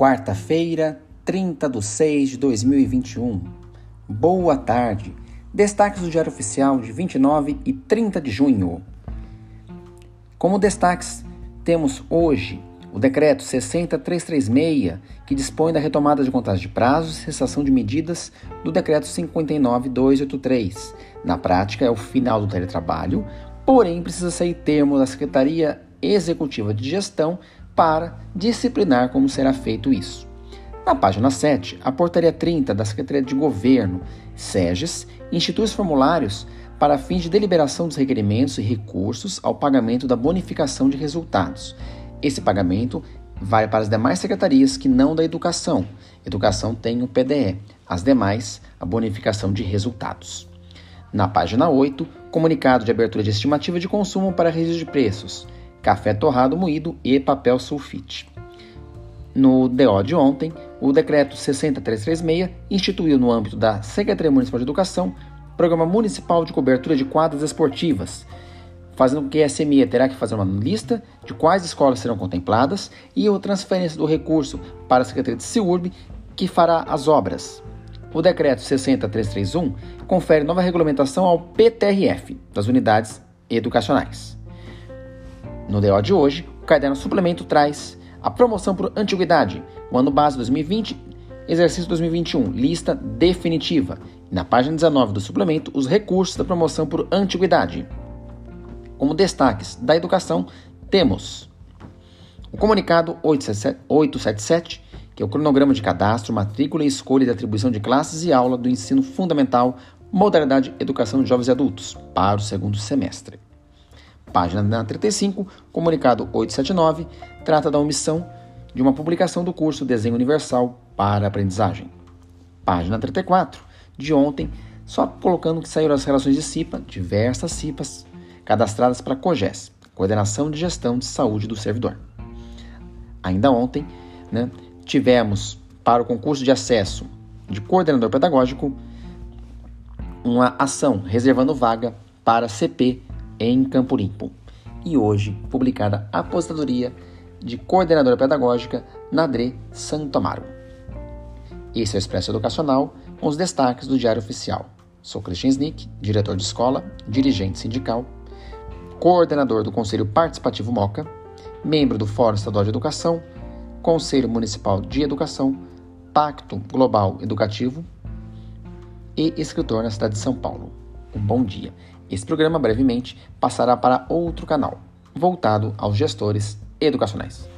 Quarta-feira, 30 de 6 de 2021. Boa tarde. Destaques do Diário Oficial de 29 e 30 de junho. Como destaques, temos hoje o decreto 60336, que dispõe da retomada de contagem de prazos e cessação de medidas do decreto 59283. Na prática, é o final do teletrabalho, porém precisa sair termo da Secretaria Executiva de Gestão para disciplinar como será feito isso. Na página 7, a Portaria 30 da Secretaria de Governo, SEGES, institui os formulários para fins de deliberação dos requerimentos e recursos ao pagamento da bonificação de resultados. Esse pagamento vale para as demais secretarias que não da educação. Educação tem o PDE, as demais, a bonificação de resultados. Na página 8, comunicado de abertura de estimativa de consumo para registro de preços café torrado moído e papel sulfite. No DO de ontem, o decreto 60336 instituiu no âmbito da Secretaria Municipal de Educação Programa Municipal de Cobertura de Quadras Esportivas, fazendo com que a SME terá que fazer uma lista de quais escolas serão contempladas e a transferência do recurso para a Secretaria de SIURB, que fará as obras. O decreto 60331 confere nova regulamentação ao PTRF das unidades educacionais. No DO de hoje, o caderno suplemento traz a promoção por antiguidade, o ano base 2020, exercício 2021, lista definitiva. E na página 19 do suplemento, os recursos da promoção por antiguidade. Como destaques da educação, temos o comunicado 877, que é o cronograma de cadastro, matrícula e escolha de atribuição de classes e aula do ensino fundamental, modalidade educação de jovens e adultos, para o segundo semestre. Página 35, comunicado 879, trata da omissão de uma publicação do curso Desenho Universal para Aprendizagem. Página 34, de ontem, só colocando que saíram as relações de CIPA, diversas CIPAs cadastradas para a COGES, Coordenação de Gestão de Saúde do Servidor. Ainda ontem, né, tivemos para o concurso de acesso de coordenador pedagógico uma ação reservando vaga para CP em Campo Limpo. E hoje, publicada a aposentadoria de coordenadora pedagógica Nadre Santo Amaro. Esse é o Expresso Educacional com os destaques do Diário Oficial. Sou Christian Snick, diretor de escola, dirigente sindical, coordenador do Conselho Participativo MOCA, membro do Fórum Estadual de Educação, Conselho Municipal de Educação, Pacto Global Educativo e escritor na cidade de São Paulo. Um bom dia. Esse programa brevemente passará para outro canal, voltado aos gestores educacionais.